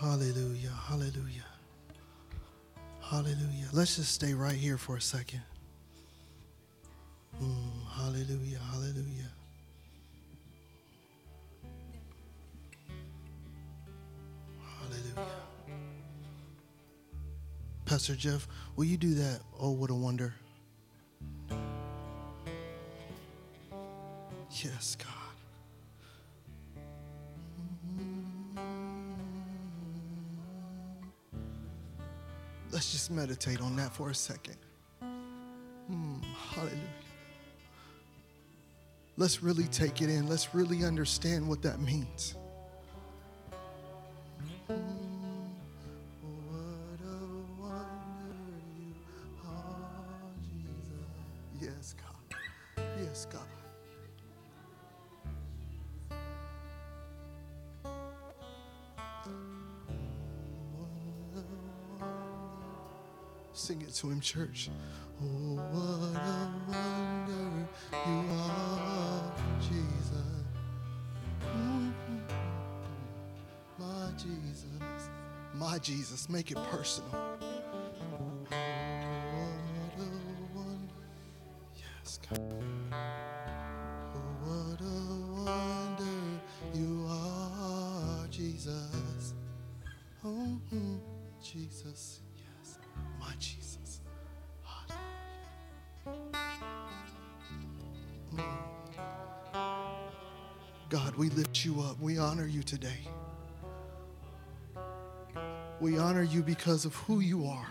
Hallelujah. Hallelujah. Hallelujah. Let's just stay right here for a second. Mm, hallelujah. Hallelujah. Hallelujah. Pastor Jeff, will you do that? Oh, what a wonder. Yes, God. Let's just meditate on that for a second. Mm, hallelujah. Let's really take it in. Let's really understand what that means. Church. Oh, what a wonder you are, Jesus. Mhm. My Jesus. My Jesus. Make it personal. Oh, what a wonder. Yes, God. God, we lift you up. We honor you today. We honor you because of who you are,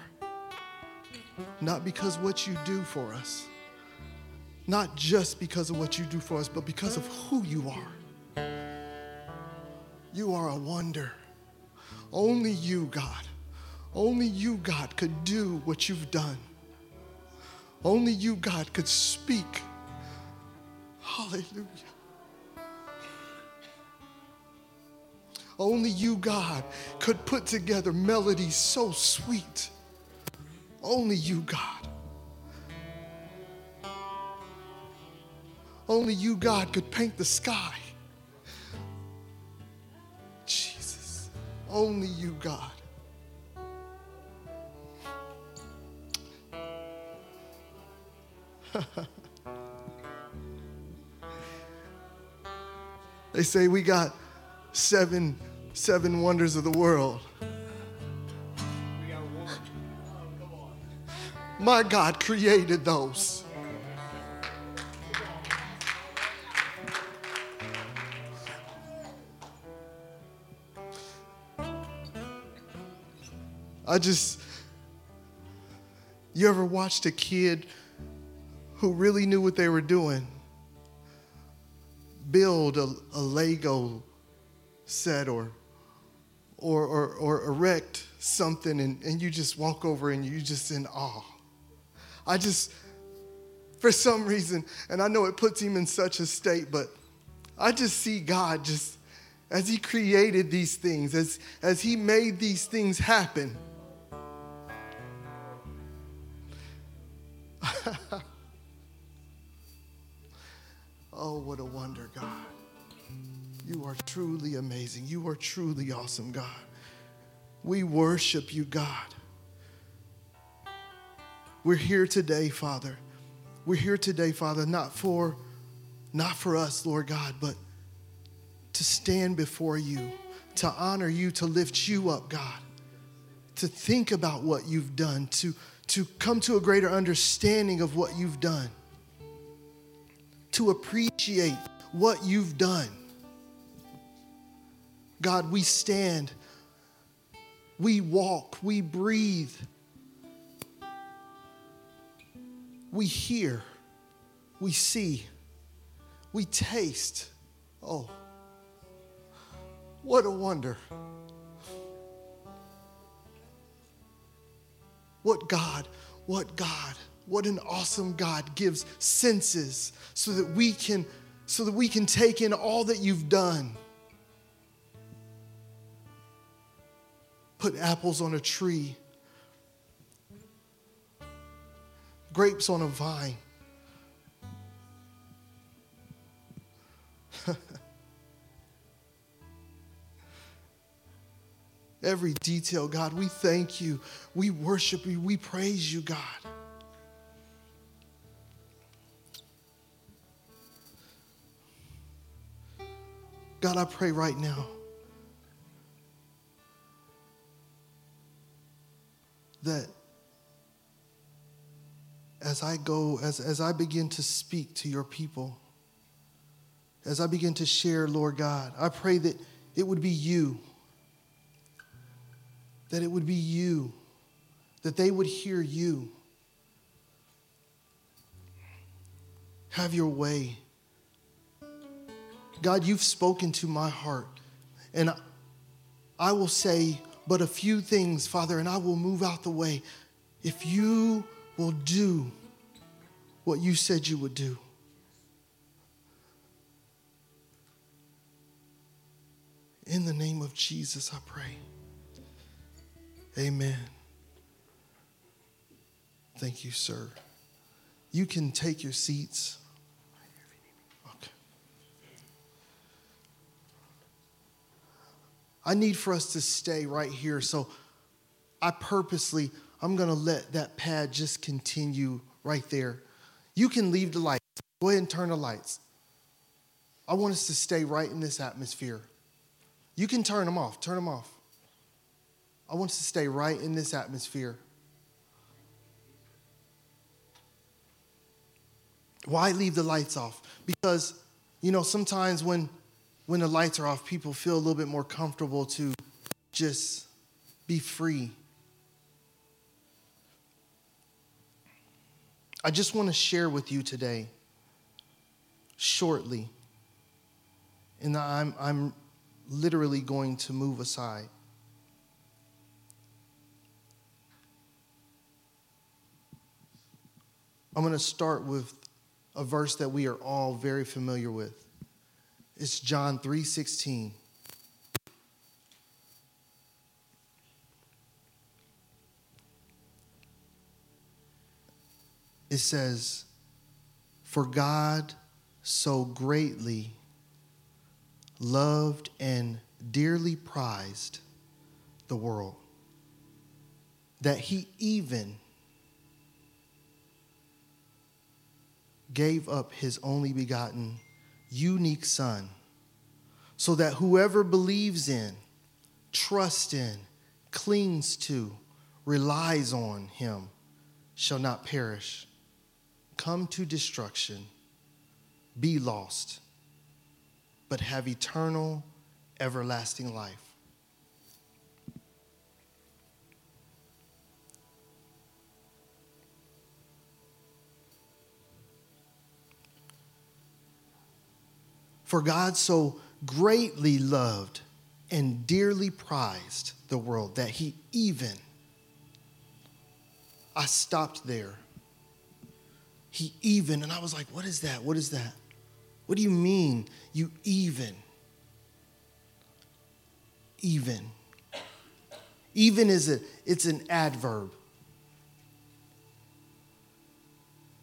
not because what you do for us, not just because of what you do for us, but because of who you are. You are a wonder. Only you, God, only you, God, could do what you've done. Only you, God, could speak. Hallelujah. Only you, God, could put together melodies so sweet. Only you, God. Only you, God, could paint the sky. Jesus. Only you, God. they say we got seven seven wonders of the world. My God created those. I just, you ever watched a kid who really knew what they were doing build a, a Lego set or, or, or, or erect something and, and you just walk over and you just in awe. I just, for some reason, and I know it puts him in such a state, but I just see God just as he created these things, as, as he made these things happen. oh, what a wonder, God. You are truly amazing. You are truly awesome, God. We worship you, God. We're here today, Father. We're here today, Father, not for not for us, Lord God, but to stand before you, to honor you, to lift you up, God. To think about what you've done, to to come to a greater understanding of what you've done. To appreciate what you've done. God, we stand, we walk, we breathe, we hear, we see, we taste. Oh, what a wonder. What God, what God, what an awesome God gives senses so that we can so that we can take in all that you've done. put apples on a tree, grapes on a vine. Every detail, God, we thank you. We worship you. We praise you, God. God, I pray right now that as I go, as, as I begin to speak to your people, as I begin to share, Lord God, I pray that it would be you, that it would be you, that they would hear you. Have your way. God, you've spoken to my heart, and I will say but a few things, Father, and I will move out the way if you will do what you said you would do. In the name of Jesus, I pray. Amen. Thank you, sir. You can take your seats. I need for us to stay right here. So I purposely, I'm going to let that pad just continue right there. You can leave the lights. Go ahead and turn the lights. I want us to stay right in this atmosphere. You can turn them off. Turn them off. I want us to stay right in this atmosphere. Why leave the lights off? Because, you know, sometimes when when the lights are off, people feel a little bit more comfortable to just be free. I just want to share with you today, shortly, and I'm, I'm literally going to move aside. I'm going to start with a verse that we are all very familiar with. It's John 3:16. It says, "For God so greatly loved and dearly prized the world that he even gave up his only begotten unique son so that whoever believes in trusts in clings to relies on him shall not perish come to destruction be lost but have eternal, everlasting life. For God so greatly loved and dearly prized the world that he even, I stopped there. He even, and I was like, what is that? What is that? What do you mean, you even? Even. Even is a it's an adverb.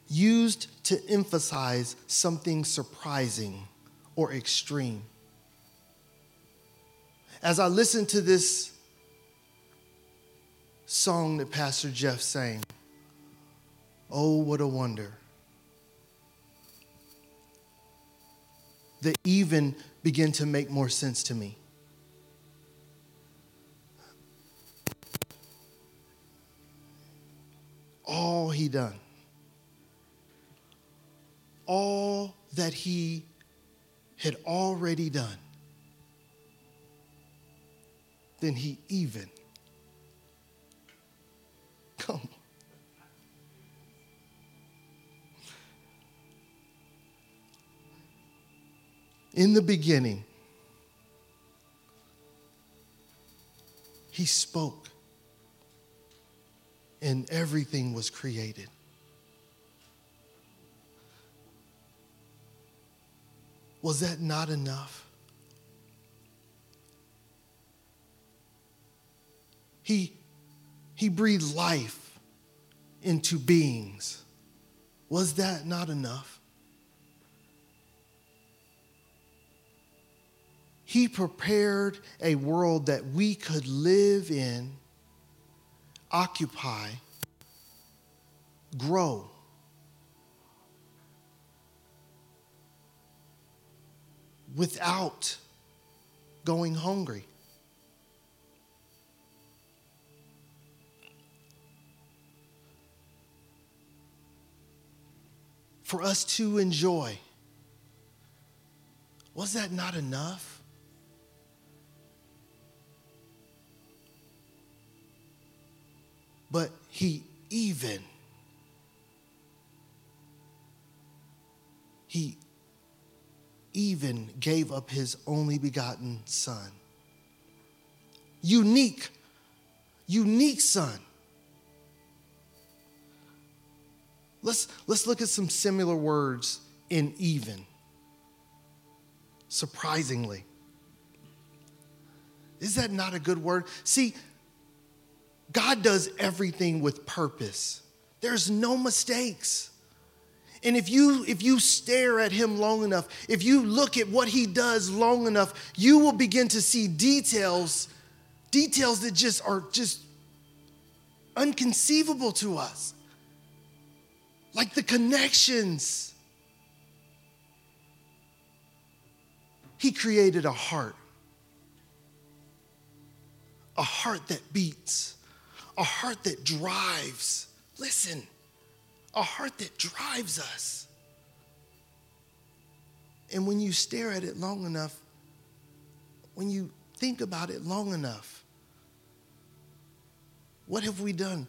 Used to emphasize something surprising or extreme. As I listened to this song that Pastor Jeff sang, Oh, what a wonder that even begin to make more sense to me. All he done, all that he had already done, then he even, come In the beginning, he spoke, and everything was created. Was that not enough? He, he breathed life into beings. Was that not enough? He prepared a world that we could live in, occupy, grow. Without going hungry. For us to enjoy. Was that not enough? But he even, he even gave up his only begotten son. Unique, unique son. Let's, let's look at some similar words in even. Surprisingly. Is that not a good word? See, God does everything with purpose. There's no mistakes. And if you if you stare at him long enough, if you look at what he does long enough, you will begin to see details details that just are just unconceivable to us. Like the connections. He created a heart. A heart that beats, a heart that drives. Listen a heart that drives us. And when you stare at it long enough, when you think about it long enough, what have we done?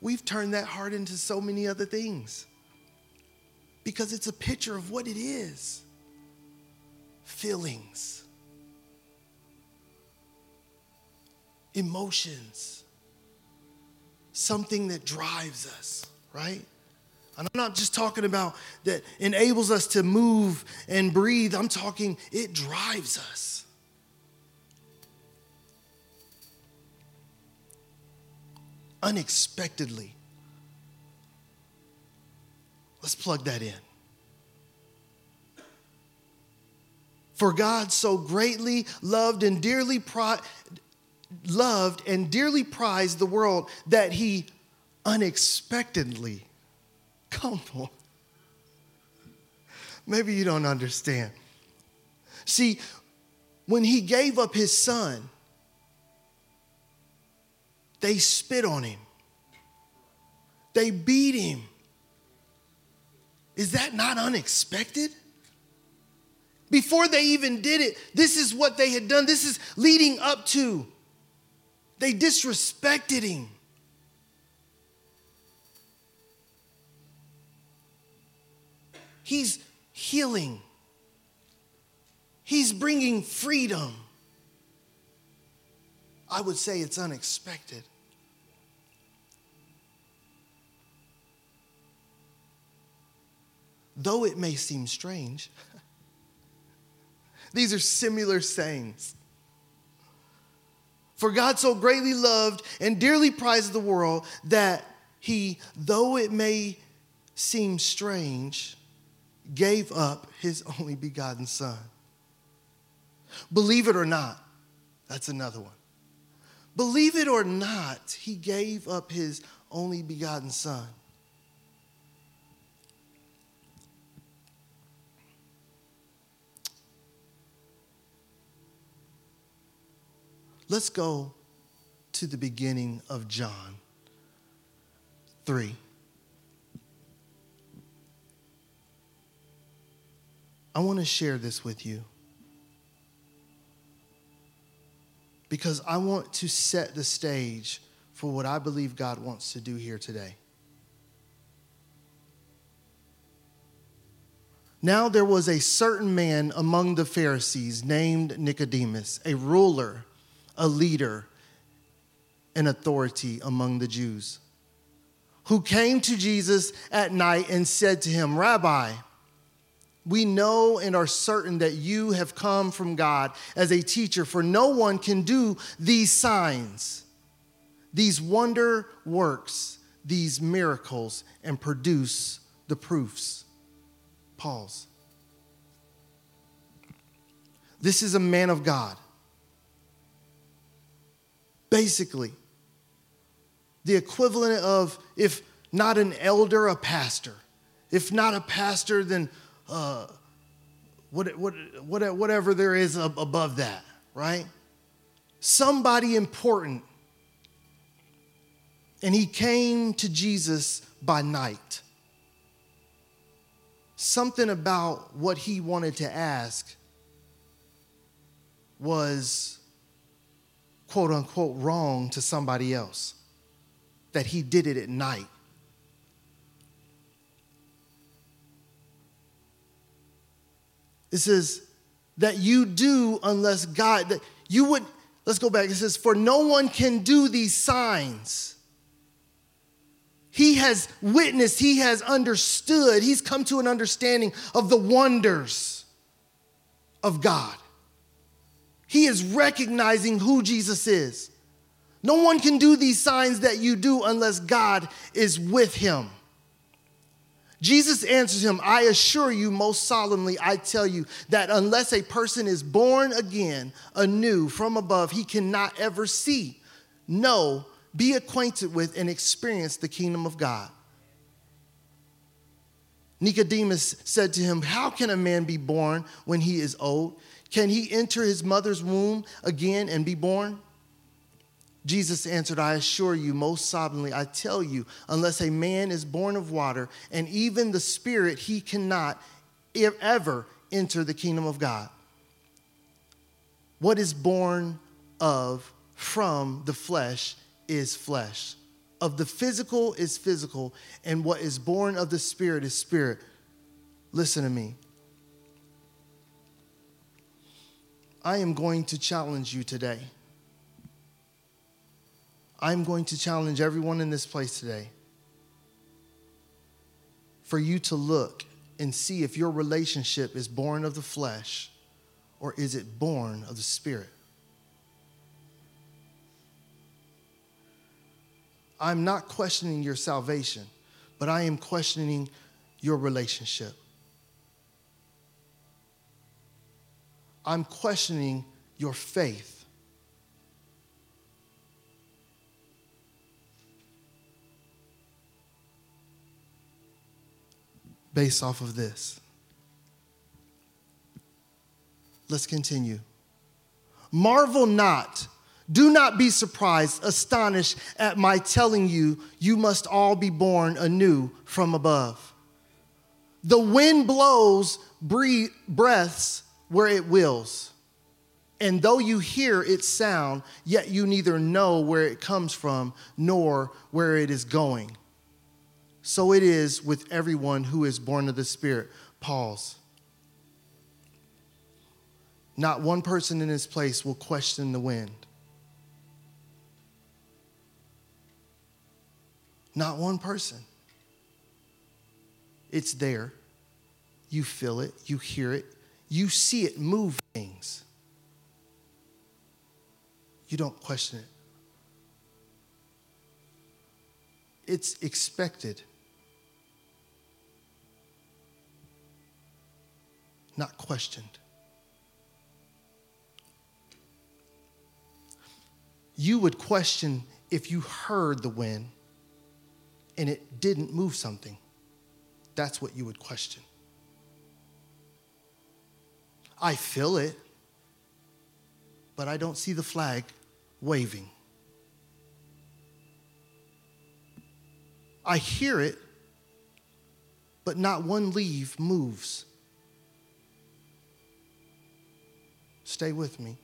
We've turned that heart into so many other things because it's a picture of what it is feelings, emotions, something that drives us, right? And I'm not just talking about that enables us to move and breathe, I'm talking it drives us. Unexpectedly. Let's plug that in. For God so greatly loved and dearly pri- loved and dearly prized the world that he unexpectedly Come on. Maybe you don't understand. See, when he gave up his son, they spit on him, they beat him. Is that not unexpected? Before they even did it, this is what they had done. This is leading up to. They disrespected him. He's healing, He's bringing freedom. I would say it's unexpected. Though it may seem strange, these are similar sayings. For God so greatly loved and dearly prized the world that he, though it may seem strange, gave up his only begotten son. Believe it or not, that's another one. Believe it or not, he gave up his only begotten son. Let's go to the beginning of John 3. I want to share this with you because I want to set the stage for what I believe God wants to do here today. Now there was a certain man among the Pharisees named Nicodemus, a ruler, a leader, an authority among the Jews, who came to Jesus at night and said to him, Rabbi, we know and are certain that you have come from God as a teacher, for no one can do these signs, these wonder works, these miracles, and produce the proofs. Pause. This is a man of God. Basically, the equivalent of, if not an elder, a pastor. If not a pastor, then uh, what, what, what, whatever there is above that, right? Somebody important. And he came to Jesus by night. Something about what he wanted to ask was quote unquote wrong to somebody else, that he did it at night. It says that you do unless God, that you would, let's go back. It says, for no one can do these signs. He has witnessed, he has understood, he's come to an understanding of the wonders of God. He is recognizing who Jesus is. No one can do these signs that you do unless God is with him. Jesus answers him, I assure you, most solemnly, I tell you that unless a person is born again, anew from above, he cannot ever see, know, be acquainted with, and experience the kingdom of God. Nicodemus said to him, How can a man be born when he is old? Can he enter his mother's womb again and be born? Jesus answered, I assure you, most solemnly, I tell you, unless a man is born of water and even the Spirit, he cannot ever enter the kingdom of God. What is born of from the flesh is flesh. Of the physical is physical, and what is born of the Spirit is spirit. Listen to me. I am going to challenge you today. I'm going to challenge everyone in this place today for you to look and see if your relationship is born of the flesh or is it born of the spirit. I'm not questioning your salvation, but I am questioning your relationship. I'm questioning your faith. Based off of this. Let's continue. Marvel not. Do not be surprised, astonished at my telling you, you must all be born anew from above. The wind blows breaths where it wills. And though you hear its sound, yet you neither know where it comes from nor where it is going so it is with everyone who is born of the Spirit. Pause. Not one person in this place will question the wind. Not one person. It's there. You feel it, you hear it, you see it move things. You don't question it. It's expected. Not questioned. You would question if you heard the wind and it didn't move something. That's what you would question. I feel it, but I don't see the flag waving. I hear it, but not one leaf moves. Stay with me.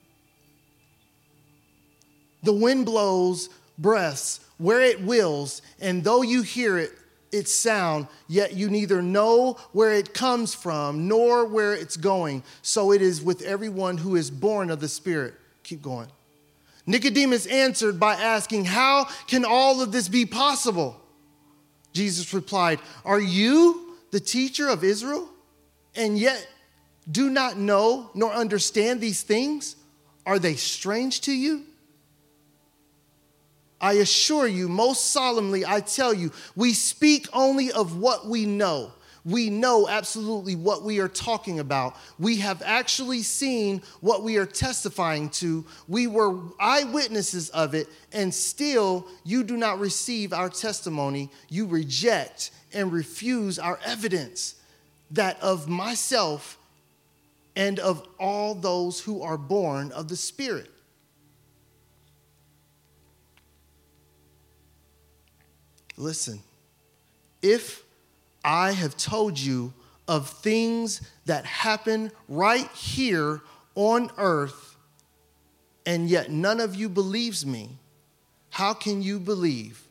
The wind blows breaths where it wills, and though you hear it, its sound, yet you neither know where it comes from nor where it's going. So it is with everyone who is born of the Spirit. Keep going. Nicodemus answered by asking, How can all of this be possible? Jesus replied, Are you the teacher of Israel? And yet do not know nor understand these things? Are they strange to you? I assure you, most solemnly, I tell you, we speak only of what we know. we know absolutely what we are talking about. We have actually seen what we are testifying to. We were eyewitnesses of it, and still you do not receive our testimony. You reject and refuse our evidence that of myself and of all those who are born of the Spirit. Listen, if I have told you of things that happen right here on earth, and yet none of you believes me. How can you believe?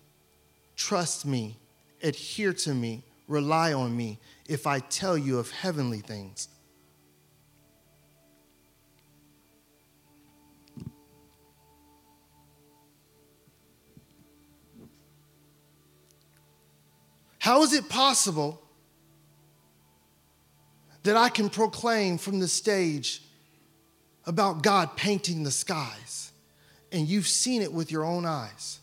Trust me, adhere to me, rely on me if I tell you of heavenly things. How is it possible that I can proclaim from the stage about God painting the skies and you've seen it with your own eyes?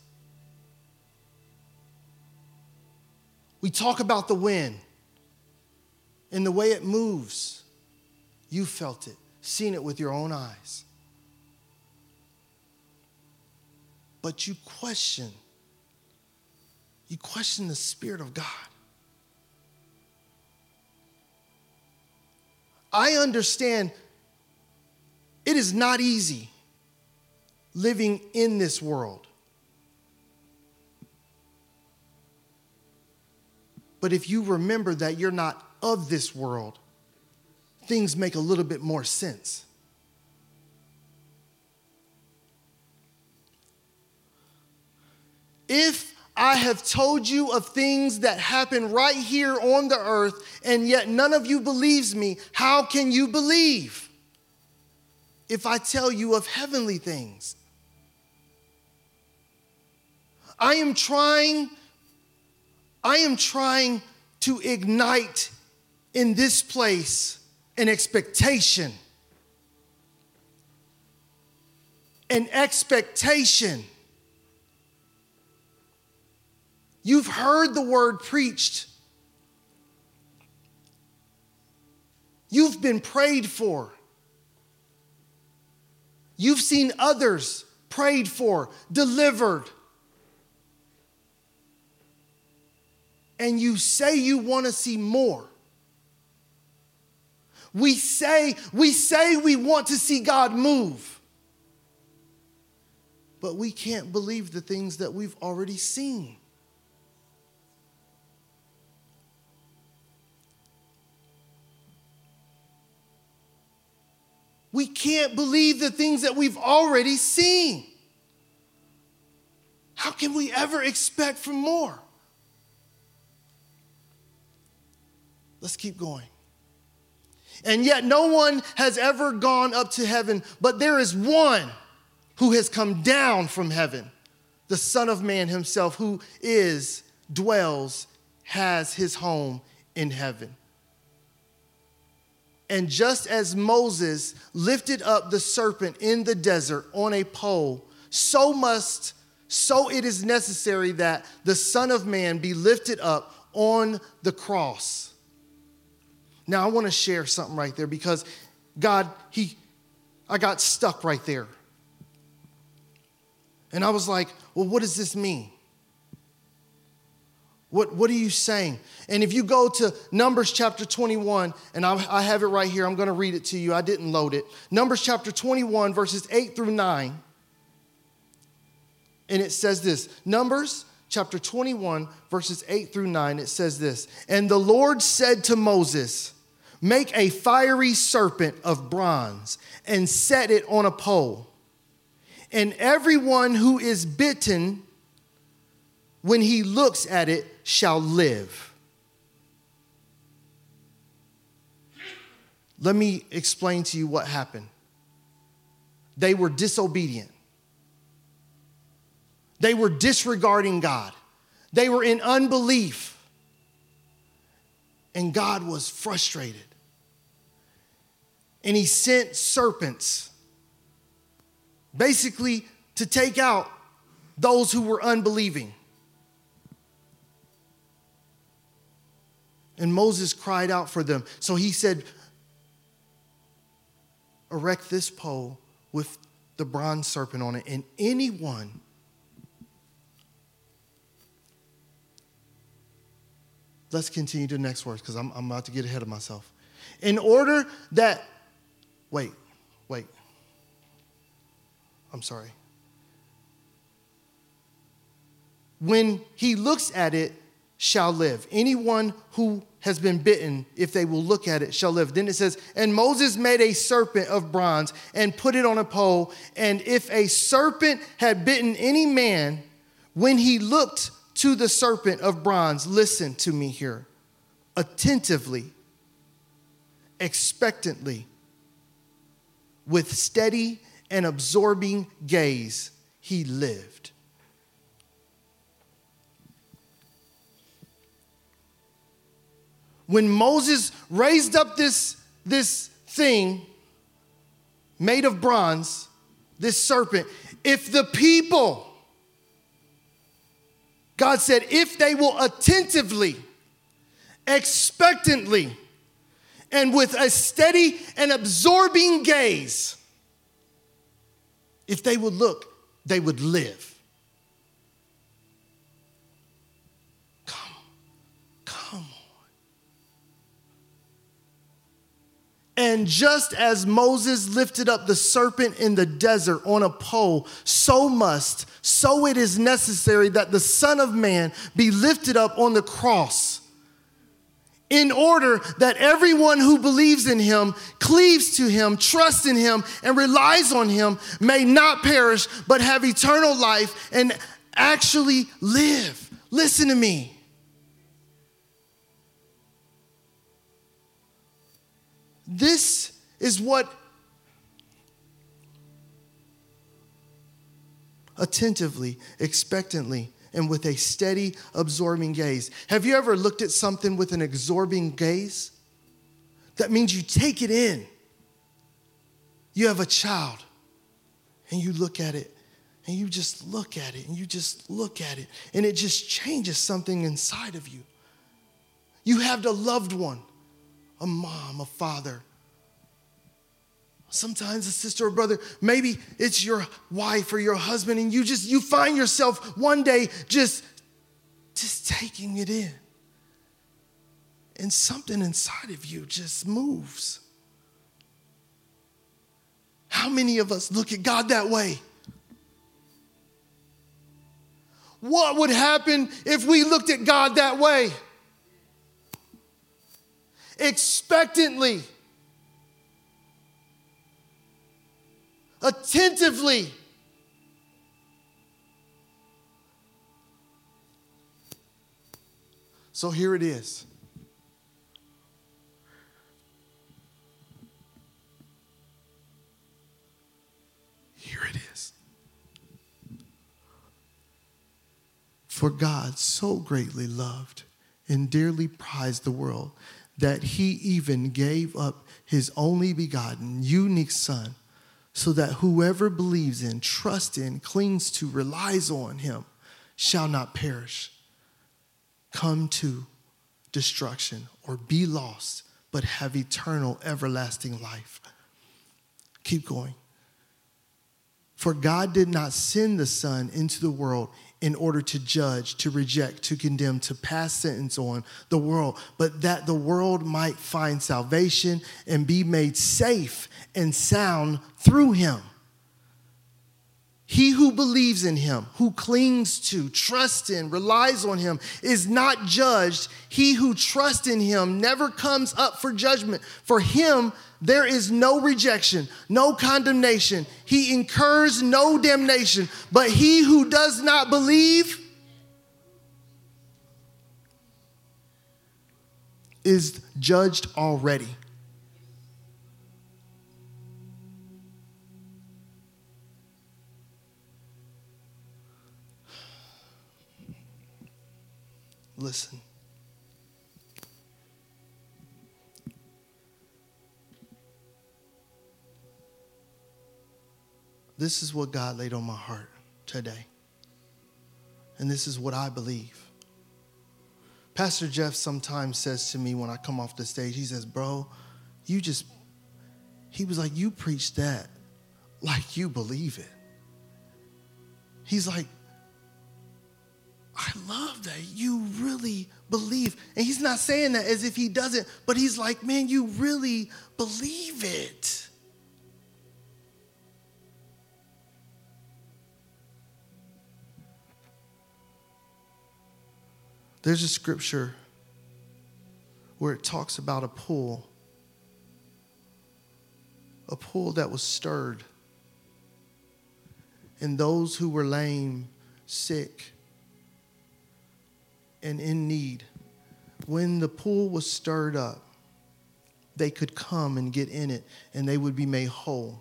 We talk about the wind and the way it moves. You felt it, seen it with your own eyes. But you question you question the Spirit of God. I understand it is not easy living in this world. But if you remember that you're not of this world, things make a little bit more sense. If I have told you of things that happen right here on the earth, and yet none of you believes me. How can you believe if I tell you of heavenly things? I am trying, I am trying to ignite in this place an expectation. An expectation You've heard the word preached. You've been prayed for. You've seen others prayed for, delivered. And you say you want to see more. We say, we say we want to see God move. But we can't believe the things that we've already seen. We can't believe the things that we've already seen. How can we ever expect for more? Let's keep going. And yet, no one has ever gone up to heaven, but there is one who has come down from heaven, the Son of Man himself, who is, dwells, has his home in heaven. And just as Moses lifted up the serpent in the desert on a pole, so must, so it is necessary that the Son of Man be lifted up on the cross. Now, I want to share something right there because God, He, I got stuck right there. And I was like, well, what does this mean? What, what are you saying? And if you go to Numbers chapter 21, and I, I have it right here, I'm going to read it to you. I didn't load it. Numbers chapter 21, verses 8 through 9. And it says this Numbers chapter 21, verses 8 through 9, it says this And the Lord said to Moses, Make a fiery serpent of bronze and set it on a pole. And everyone who is bitten, when he looks at it, shall live. Let me explain to you what happened. They were disobedient. They were disregarding God. They were in unbelief. And God was frustrated. And he sent serpents basically to take out those who were unbelieving. And Moses cried out for them. So he said, Erect this pole with the bronze serpent on it, and anyone let's continue to the next words because I'm, I'm about to get ahead of myself. In order that, wait, wait. I'm sorry. When he looks at it, shall live. Anyone who has been bitten, if they will look at it, shall live. Then it says, And Moses made a serpent of bronze and put it on a pole. And if a serpent had bitten any man, when he looked to the serpent of bronze, listen to me here, attentively, expectantly, with steady and absorbing gaze, he lived. When Moses raised up this, this thing made of bronze, this serpent, if the people God said, if they will attentively, expectantly, and with a steady and absorbing gaze, if they would look, they would live. And just as Moses lifted up the serpent in the desert on a pole, so must so it is necessary that the Son of Man be lifted up on the cross in order that everyone who believes in him, cleaves to him, trusts in him, and relies on him may not perish, but have eternal life and actually live. Listen to me. This is what attentively, expectantly, and with a steady, absorbing gaze. Have you ever looked at something with an absorbing gaze? That means you take it in. You have a child, and you look at it, and you just look at it, and you just look at it, and it just changes something inside of you. You have the loved one, a mom, a father, sometimes a sister or brother maybe it's your wife or your husband and you just you find yourself one day just just taking it in. And something inside of you just moves. How many of us look at god that way? What would happen if we looked at god that way expectantly attentively. So here it is. Here it is. For God so greatly loved and dearly prized the world that he even gave up his only begotten, unique Son so that whoever believes in, trusts in, clings to, relies on him shall not perish, come to destruction, or be lost, but have eternal, everlasting life. Keep going. For God did not send the Son into the world in order to judge, to reject, to condemn, to pass sentence on the world, but that the world might find salvation and be made safe and sound through him. He who believes in him, who clings to, trusts in, relies on him, is not judged. He who trusts in him never comes up for judgment. For him, there is no rejection, no condemnation. He incurs no damnation. But he who does not believe is judged already. Listen. This is what God laid on my heart today. And this is what I believe. Pastor Jeff sometimes says to me when I come off the stage, he says, Bro, you just, he was like, You preach that like you believe it. He's like, I love that you really believe. And he's not saying that as if he doesn't, but he's like, Man, you really believe it. There's a scripture where it talks about a pool, a pool that was stirred, and those who were lame, sick, and in need, when the pool was stirred up, they could come and get in it and they would be made whole.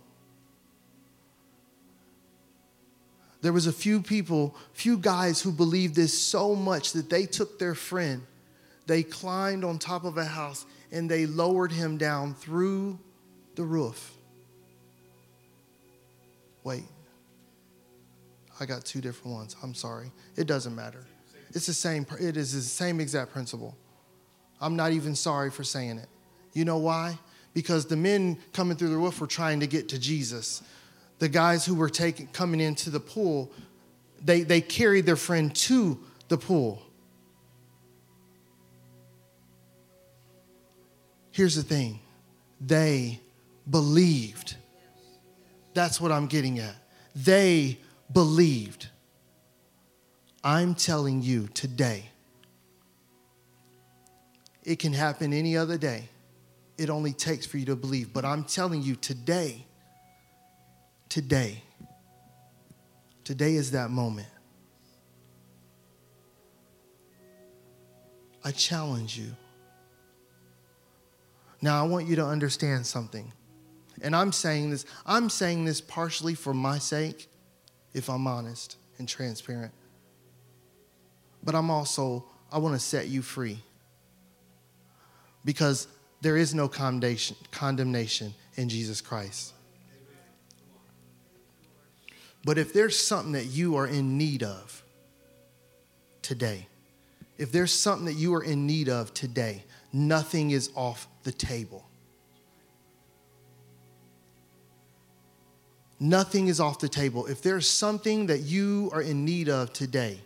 There was a few people, few guys who believed this so much that they took their friend, they climbed on top of a house and they lowered him down through the roof. Wait. I got two different ones. I'm sorry. It doesn't matter. It's the same it is the same exact principle. I'm not even sorry for saying it. You know why? Because the men coming through the roof were trying to get to Jesus the guys who were taking coming into the pool, they, they carried their friend to the pool. Here's the thing they believed. That's what I'm getting at. They believed. I'm telling you today, it can happen any other day. It only takes for you to believe. But I'm telling you today, today. Today is that moment. I challenge you. Now, I want you to understand something. And I'm saying this, I'm saying this partially for my sake, if I'm honest and transparent. But I'm also, I want to set you free. Because there is no condemnation, condemnation in Jesus Christ. But if there's something that you are in need of today, if there's something that you are in need of today, nothing is off the table. Nothing is off the table. If there's something that you are in need of today,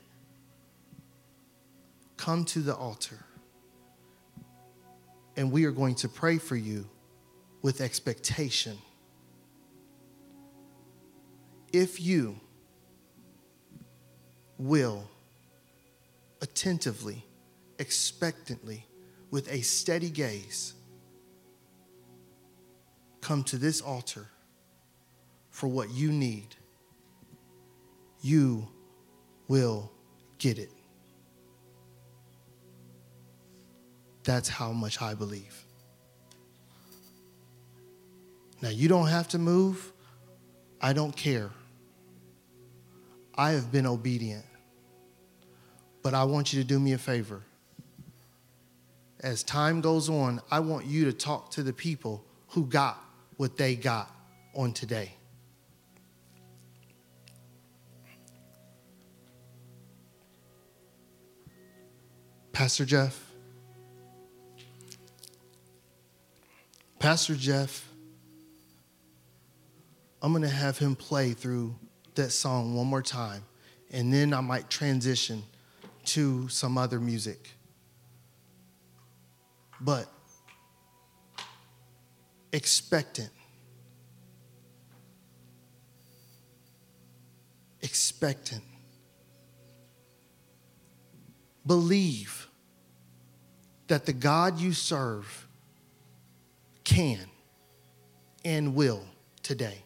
come to the altar. And we are going to pray for you with expectation if you will attentively, expectantly, with a steady gaze, come to this altar for what you need, you will get it. That's how much I believe. Now, you don't have to move. I don't care. I have been obedient. But I want you to do me a favor. As time goes on, I want you to talk to the people who got what they got on today. Pastor Jeff. Pastor Jeff, I'm going to have him play through that song one more time, and then I might transition to some other music. But expectant. Expectant. Believe that the God you serve can and will today.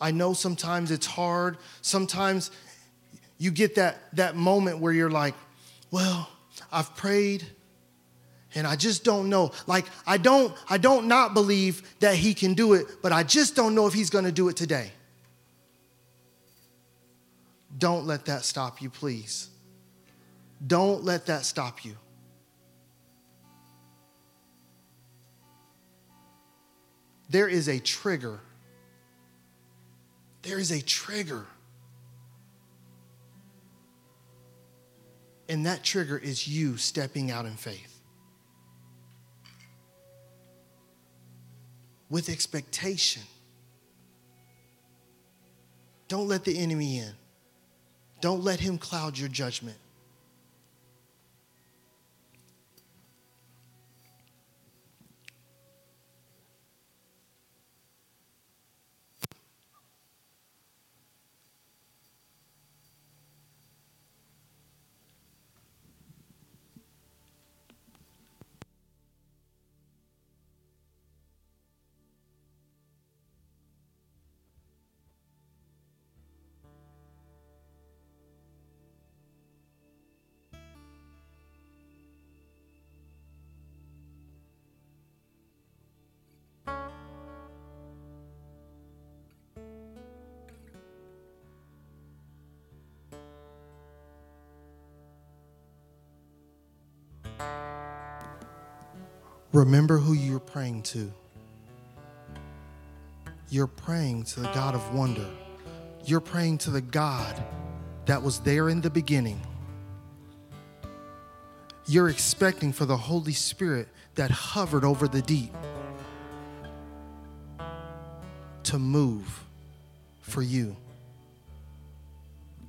I know sometimes it's hard. Sometimes you get that, that moment where you're like, well, I've prayed and I just don't know. Like I don't I don't not believe that he can do it, but I just don't know if he's going to do it today. Don't let that stop you, please. Don't let that stop you. There is a trigger there is a trigger And that trigger is you stepping out in faith. With expectation. Don't let the enemy in. Don't let him cloud your judgment. Remember who you're praying to. You're praying to the God of wonder. You're praying to the God that was there in the beginning. You're expecting for the Holy Spirit that hovered over the deep to move for you.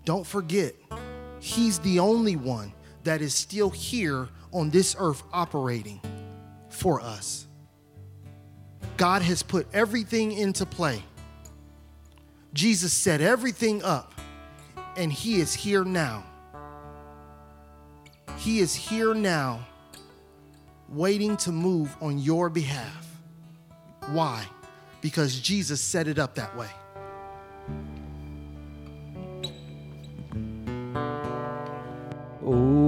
Don't forget, He's the only one that is still here on this earth operating for us. God has put everything into play. Jesus set everything up, and He is here now. He is here now, waiting to move on your behalf. Why? Because Jesus set it up that way. Oh,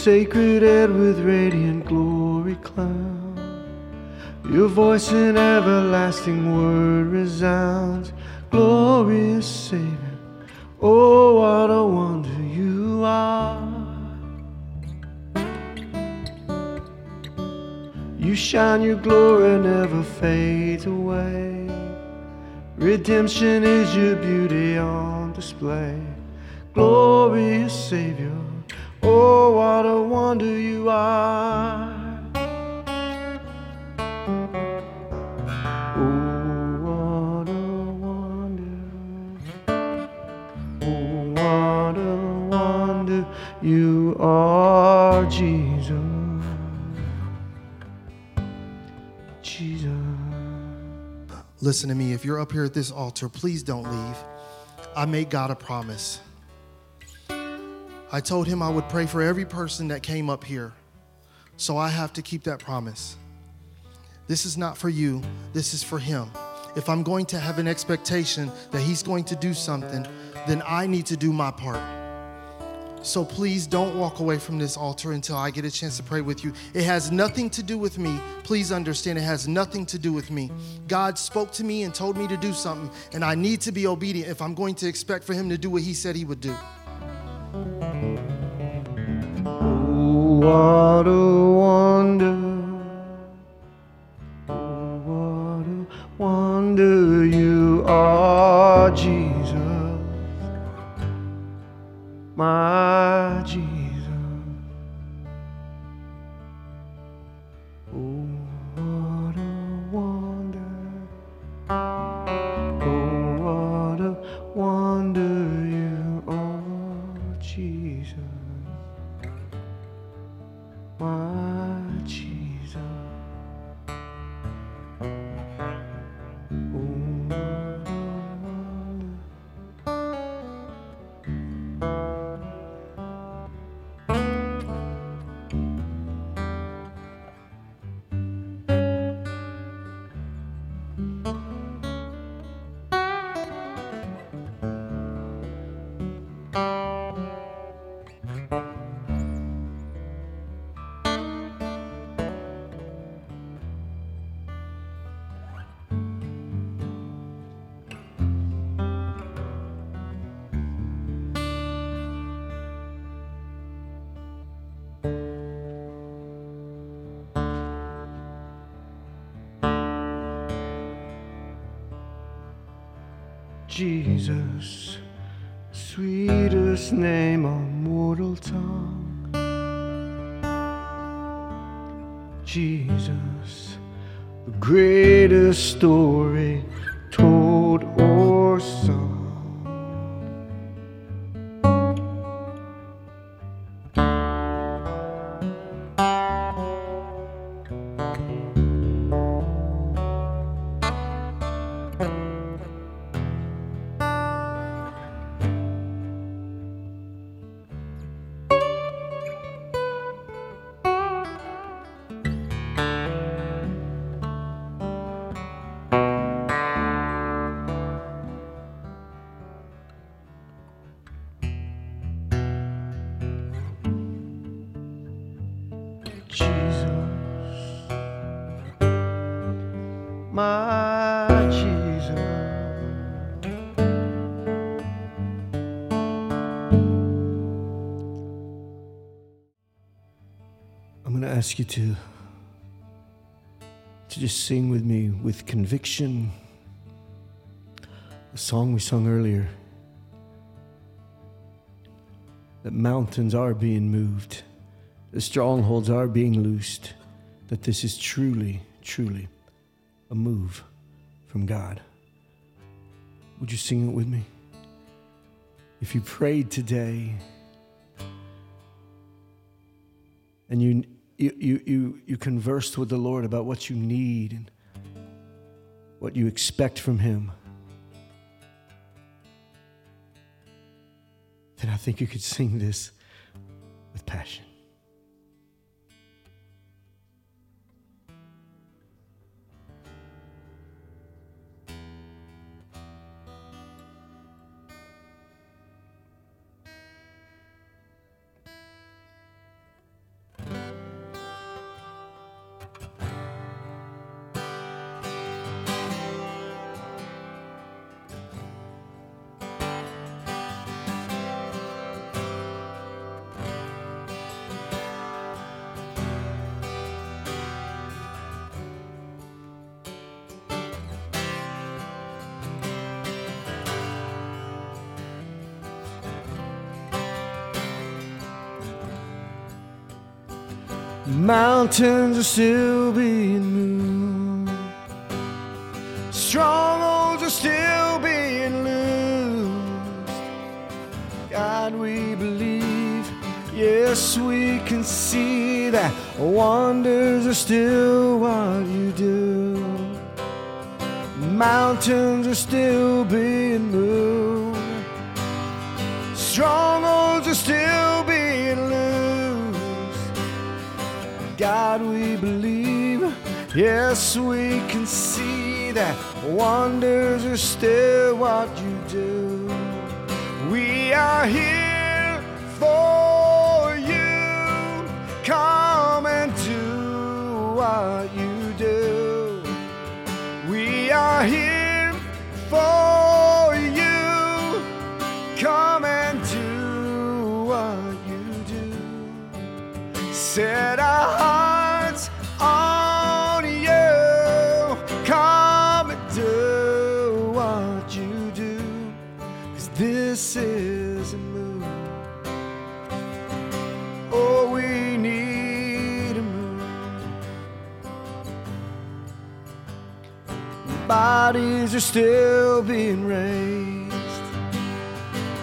sacred head with radiant glory cloud. Your voice in everlasting word resounds. Glorious Savior, oh, what a wonder you are. You shine, your glory never fades away. Redemption is your beauty on display. Glorious Savior, oh, what a wonder you are. Oh, what a wonder. Oh, what a wonder you are, Jesus. Jesus. Listen to me. If you're up here at this altar, please don't leave. I made God a promise. I told him I would pray for every person that came up here. So I have to keep that promise. This is not for you, this is for him. If I'm going to have an expectation that he's going to do something, then I need to do my part. So please don't walk away from this altar until I get a chance to pray with you. It has nothing to do with me. Please understand, it has nothing to do with me. God spoke to me and told me to do something, and I need to be obedient if I'm going to expect for Him to do what He said He would do. What a wonder. What a wonder you are, Jesus. My Jesus, sweetest name on mortal tongue. Jesus, the greatest story ask you to to just sing with me with conviction the song we sung earlier that mountains are being moved the strongholds are being loosed, that this is truly, truly a move from God. Would you sing it with me? If you prayed today and you, you, you, you, you conversed with the Lord about what you need and what you expect from Him, then I think you could sing this with passion. Mountains are still being moved. Strongholds are still being loosed. God, we believe. Yes, we can see that wonders are still what you do. Mountains are still being moved. God, we believe. Yes, we can see that wonders are still what you do. We are here for you. Come and do what you do. We are here for you. Come and do what you do. Set our Bodies are still being raised.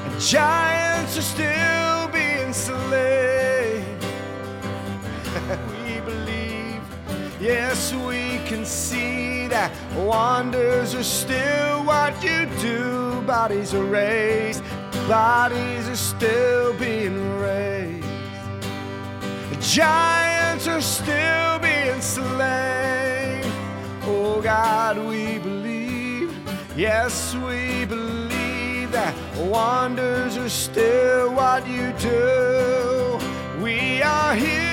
And giants are still being slain. we believe, yes, we can see that wonders are still what you do. Bodies are raised, bodies are still being raised. Giants are still being slain. Oh God, we. Yes, we believe that wonders are still what you do. We are here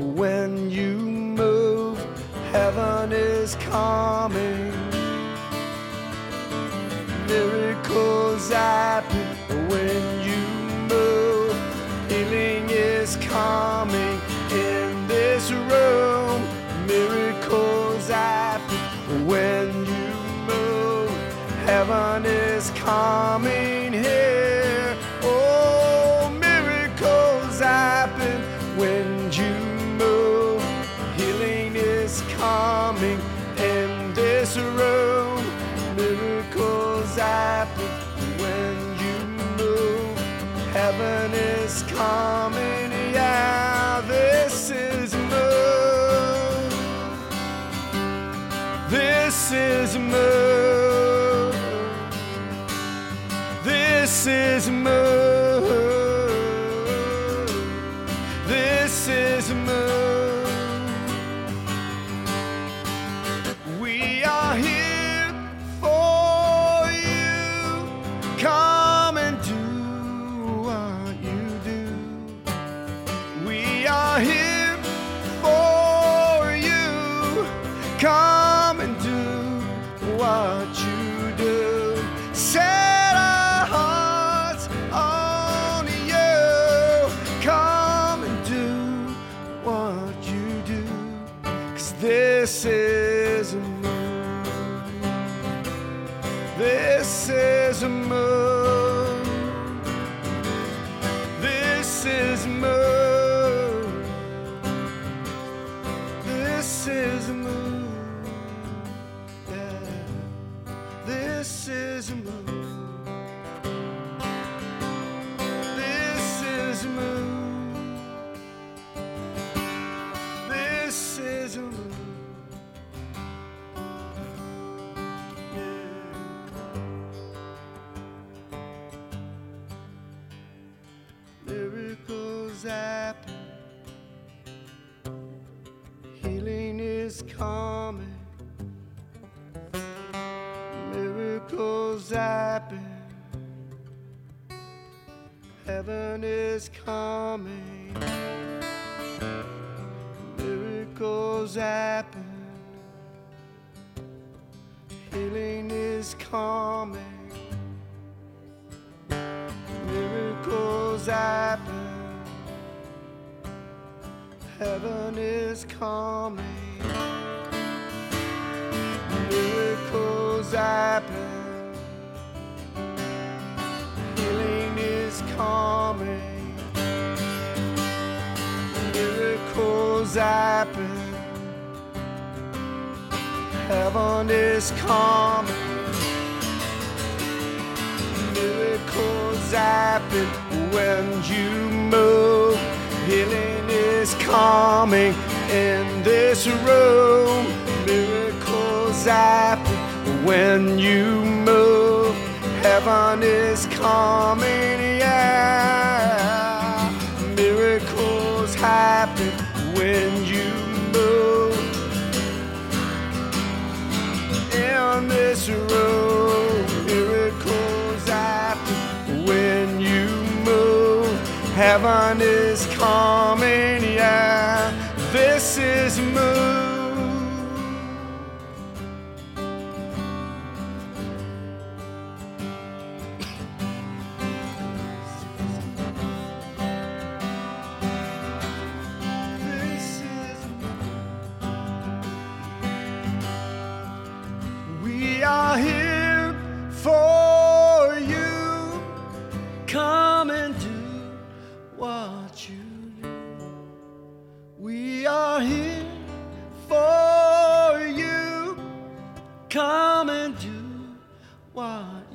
when you move. Heaven is coming. Is coming. Miracles happen. Heaven is coming. Miracles happen. Healing is coming. Miracles happen. Heaven is coming. Miracles happen. Healing is coming. Miracles happen. Heaven is coming. Miracles happen when you move. Healing is coming in this room. Miracles happen when you move. Heaven is coming, yeah. Miracles happen when you move in this room. Miracles happen when you move. Heaven is coming, yeah. This is move.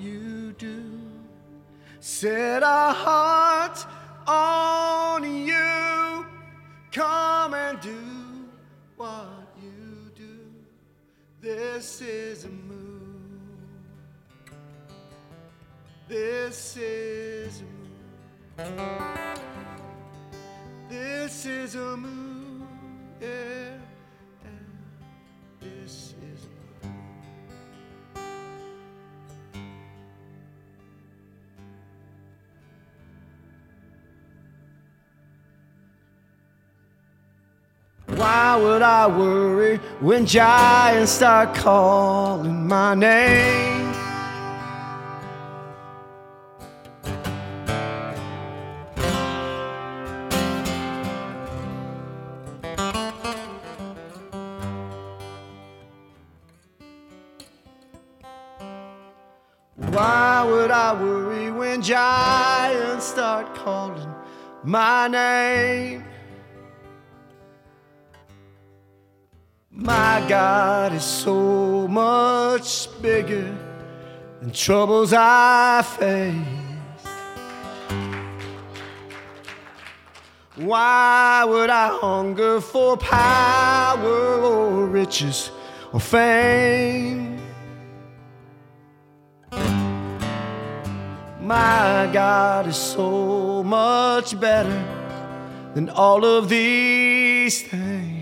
You do. Set our hearts on you. Come and do what you do. This is a move. This is a move. This is a move. Yeah. Why would I worry when giants start calling my name? Why would I worry when giants start calling my name? My God is so much bigger than troubles I face. Why would I hunger for power or riches or fame? My God is so much better than all of these things.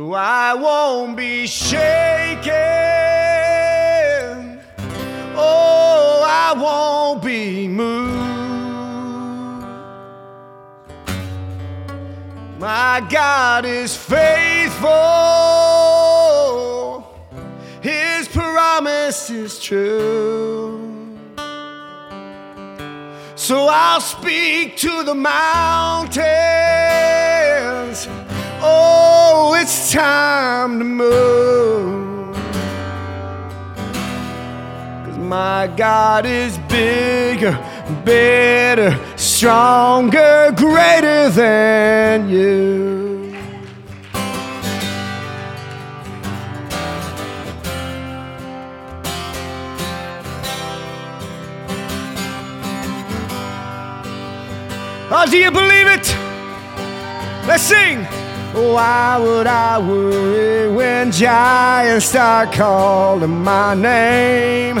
So I won't be shaken. Oh, I won't be moved. My God is faithful. His promise is true. So I'll speak to the mountains. Oh, it's time to move. Cause my God is bigger, better, stronger, greater than you. Oh, do you believe it? Let's sing. Why would I worry when giants start calling my name?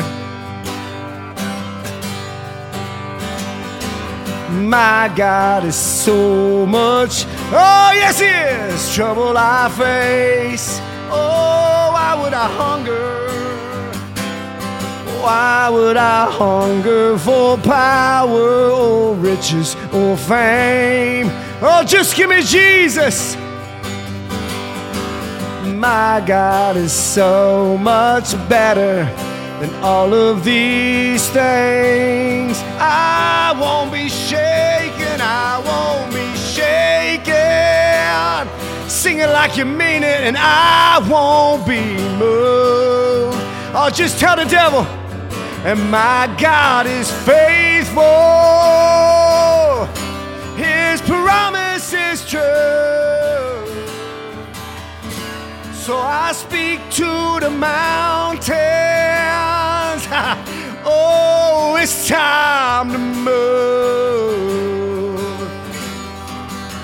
My God is so much. Oh, yes, He is. Trouble I face. Oh, why would I hunger? Why would I hunger for power or riches or fame? Oh, just give me Jesus. My God is so much better than all of these things. I won't be shaken, I won't be shaken. Sing it like you mean it, and I won't be moved. I'll just tell the devil and my God is faithful. His promise is true. So I speak to the mountains. oh, it's time to move.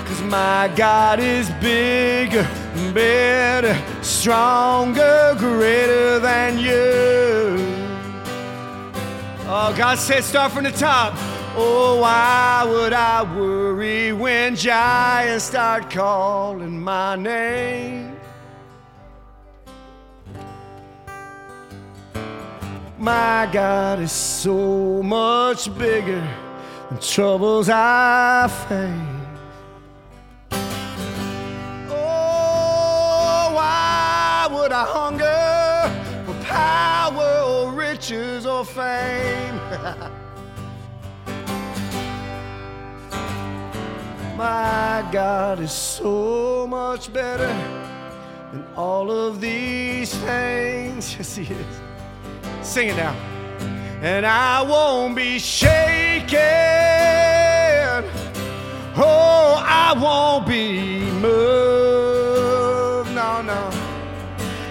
Cause my God is bigger, better, stronger, greater than you. Oh, God said, start from the top. Oh, why would I worry when giants start calling my name? My God is so much bigger than troubles I face. Oh, why would I hunger for power or riches or fame? My God is so much better than all of these things. Yes, He is. Sing it now. And I won't be shaken. Oh, I won't be moved. No, no.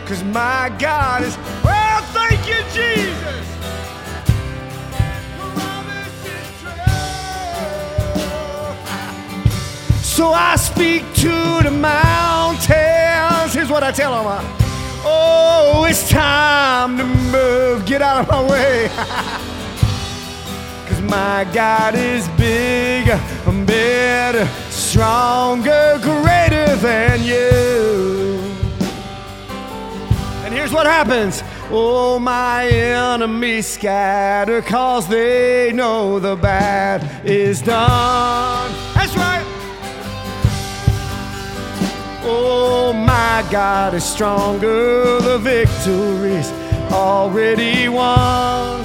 Cause my God is, well, thank you, Jesus. So I speak to the mountains. Here's what I tell them. Uh, Oh, it's time to move. Get out of my way. Cause my God is bigger, better, stronger, greater than you. And here's what happens. Oh, my enemies scatter cause they know the bad is done. Oh, my God is stronger. The victory's already won.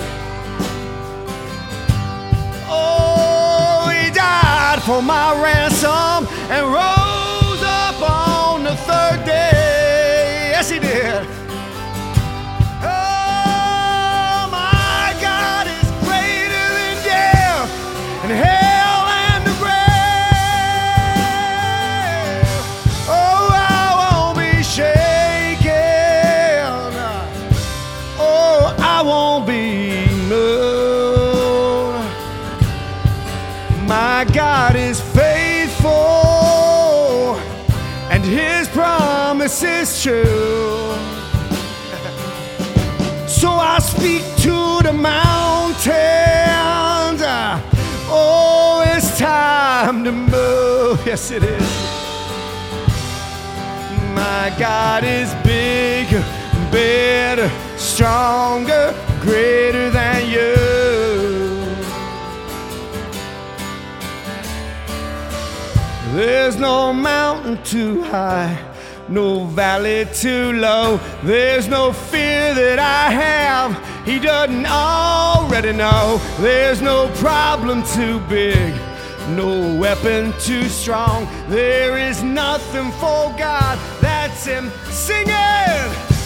Oh, he died for my ransom and rose up on the third day. Yes, he did. God is faithful, and His promise is true. So I speak to the mountains. Oh, it's time to move. Yes, it is. My God is bigger, better, stronger, greater than you. There's no mountain too high, no valley too low. There's no fear that I have, He doesn't already know. There's no problem too big, no weapon too strong. There is nothing for God that's Him singing.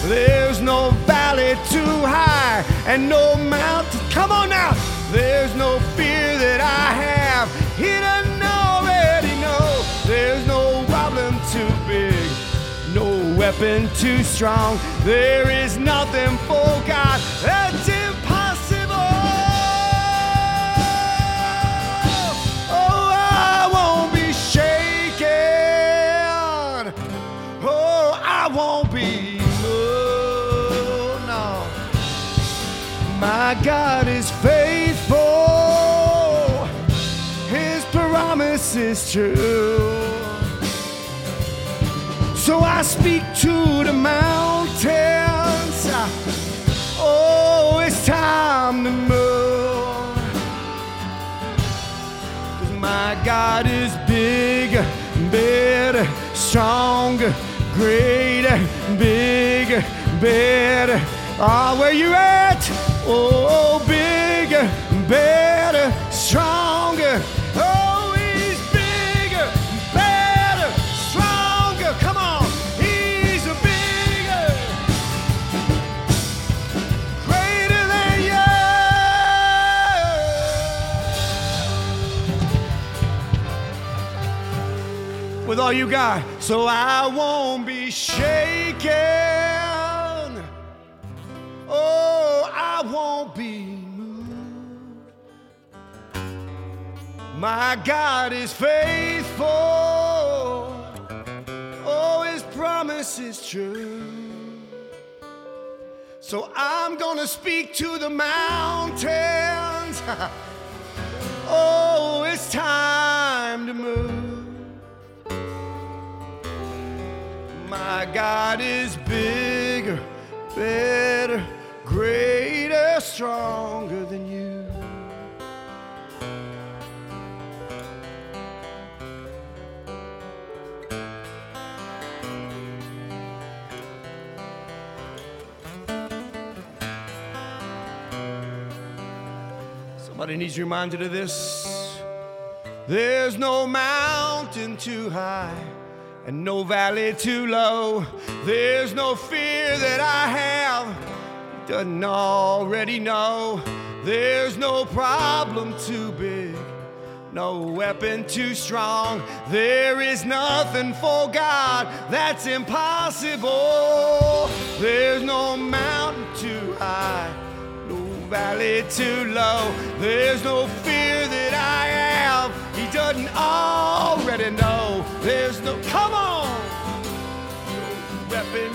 There's no valley too high and no mountain. Come on now. There's no fear that I have. He doesn't weapon too strong. There is nothing for God that's impossible. Oh, I won't be shaken. Oh, I won't be moved. No. My God is faithful. His promise is true. So I speak to the mountains. Oh, it's time to move. Cause my God is bigger, better, stronger, greater, bigger, better. Ah, where you at? Oh, bigger, better, stronger. With all you got, so I won't be shaken. Oh, I won't be moved. My God is faithful. Oh, his promise is true. So I'm gonna speak to the mountains. oh, it's time to move. My God is bigger, better, greater, stronger than you. Somebody needs reminded of this. There's no mountain too high and no valley too low. There's no fear that I have, he doesn't already know. There's no problem too big, no weapon too strong. There is nothing for God that's impossible. There's no mountain too high, no valley too low. There's no fear that I have. Doesn't already know. There's no, come on, no weapon.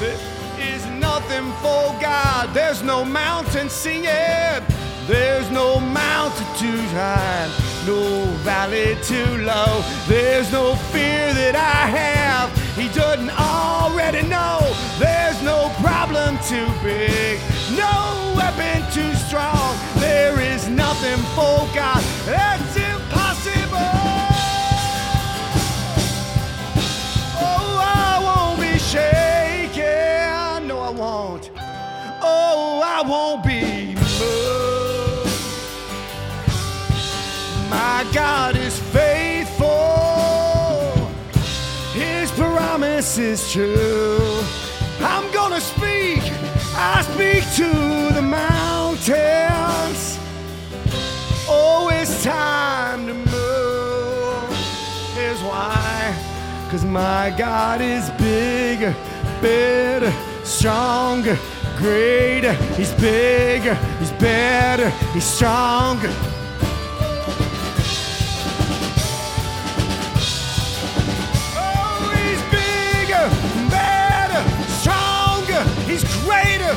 There is nothing for God. There's no mountain singing. There's no mountain too high, no valley too low. There's no fear that I have. He doesn't already know. There's no problem too big, no weapon too strong. There is nothing for God that's I won't be moved. My God is faithful, His promise is true. I'm gonna speak, I speak to the mountains. Oh, it's time to move. Here's why. Cause my God is big, better, stronger greater. He's bigger, he's better, he's stronger. Oh, he's bigger, better, stronger. He's greater,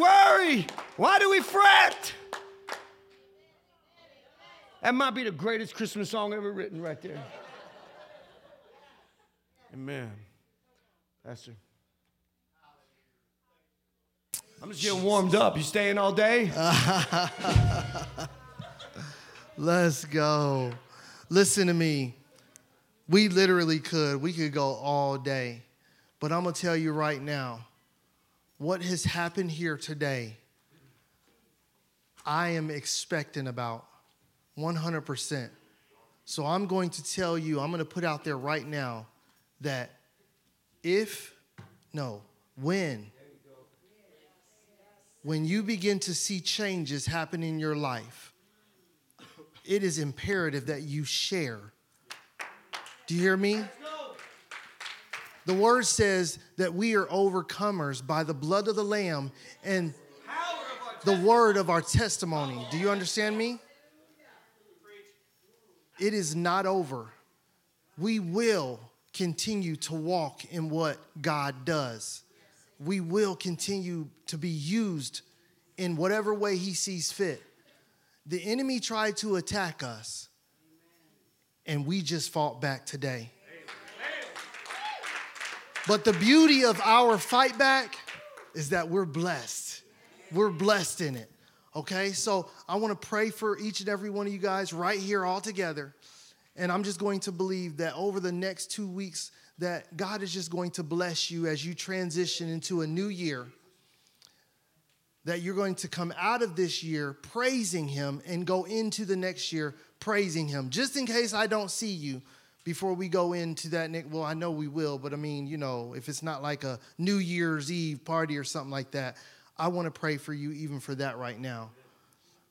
worry? Why do we fret? That might be the greatest Christmas song ever written right there. Amen. Pastor. I'm just getting warmed up. You staying all day? Let's go. Listen to me. We literally could. We could go all day. But I'm going to tell you right now what has happened here today, I am expecting about 100%. So I'm going to tell you, I'm going to put out there right now that if, no, when, when you begin to see changes happen in your life, it is imperative that you share. Do you hear me? The word says that we are overcomers by the blood of the Lamb and the word of our testimony. Do you understand me? It is not over. We will continue to walk in what God does. We will continue to be used in whatever way He sees fit. The enemy tried to attack us, and we just fought back today. But the beauty of our fight back is that we're blessed. We're blessed in it. Okay, so I want to pray for each and every one of you guys right here all together. And I'm just going to believe that over the next two weeks, that God is just going to bless you as you transition into a new year. That you're going to come out of this year praising Him and go into the next year praising Him. Just in case I don't see you before we go into that next, well, I know we will, but I mean, you know, if it's not like a New Year's Eve party or something like that, I want to pray for you even for that right now.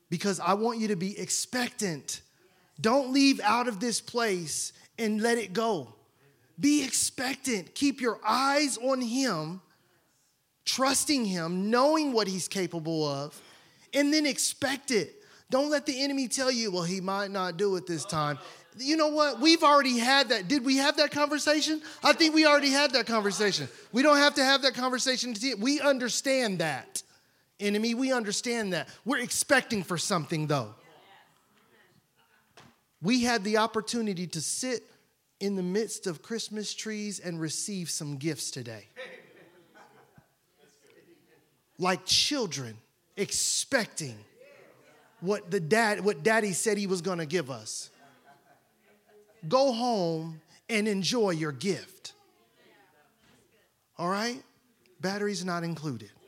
Because I want you to be expectant. Don't leave out of this place and let it go. Be expectant. Keep your eyes on Him, trusting Him, knowing what He's capable of, and then expect it. Don't let the enemy tell you, well, He might not do it this time. You know what? We've already had that. Did we have that conversation? I think we already had that conversation. We don't have to have that conversation. We understand that. Enemy, we understand that. We're expecting for something, though. We had the opportunity to sit in the midst of Christmas trees and receive some gifts today. Like children expecting what the dad what daddy said he was going to give us. Go home and enjoy your gift. All right? Batteries not included.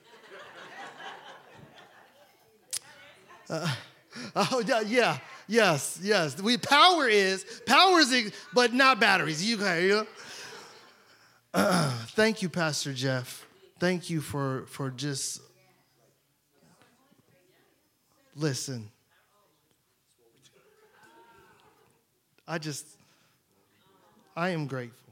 Uh, oh yeah, yeah, yes, yes. We power is power is, but not batteries. You okay? You uh, thank you, Pastor Jeff. Thank you for for just listen. I just I am grateful.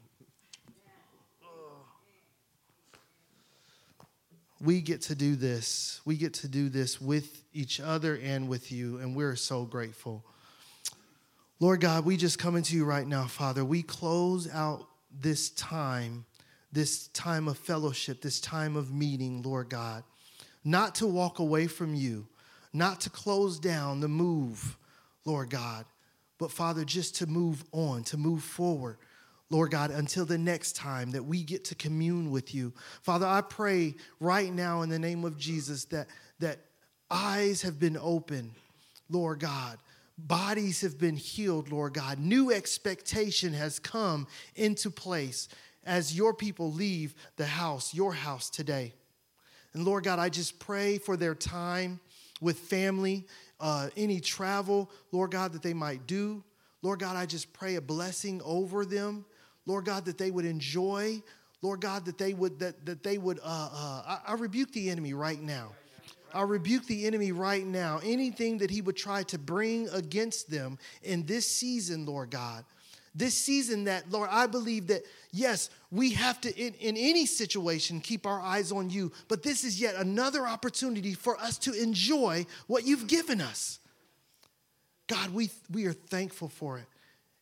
We get to do this. We get to do this with each other and with you, and we're so grateful. Lord God, we just come into you right now, Father. We close out this time, this time of fellowship, this time of meeting, Lord God, not to walk away from you, not to close down the move, Lord God, but Father, just to move on, to move forward. Lord God, until the next time that we get to commune with you. Father, I pray right now in the name of Jesus that, that eyes have been opened, Lord God. Bodies have been healed, Lord God. New expectation has come into place as your people leave the house, your house today. And Lord God, I just pray for their time with family, uh, any travel, Lord God, that they might do. Lord God, I just pray a blessing over them. Lord God, that they would enjoy. Lord God, that they would that that they would. Uh, uh, I, I rebuke the enemy right now. I rebuke the enemy right now. Anything that he would try to bring against them in this season, Lord God. This season, that, Lord, I believe that, yes, we have to, in, in any situation, keep our eyes on you, but this is yet another opportunity for us to enjoy what you've given us. God, we, we are thankful for it.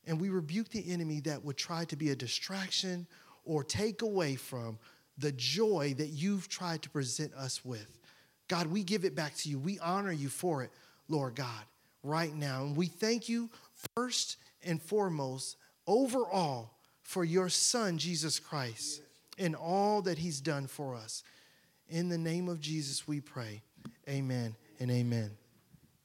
And we rebuke the enemy that would try to be a distraction or take away from the joy that you've tried to present us with. God, we give it back to you. We honor you for it, Lord God, right now. And we thank you first and foremost, overall, for your Son, Jesus Christ, and all that he's done for us. In the name of Jesus, we pray. Amen and amen.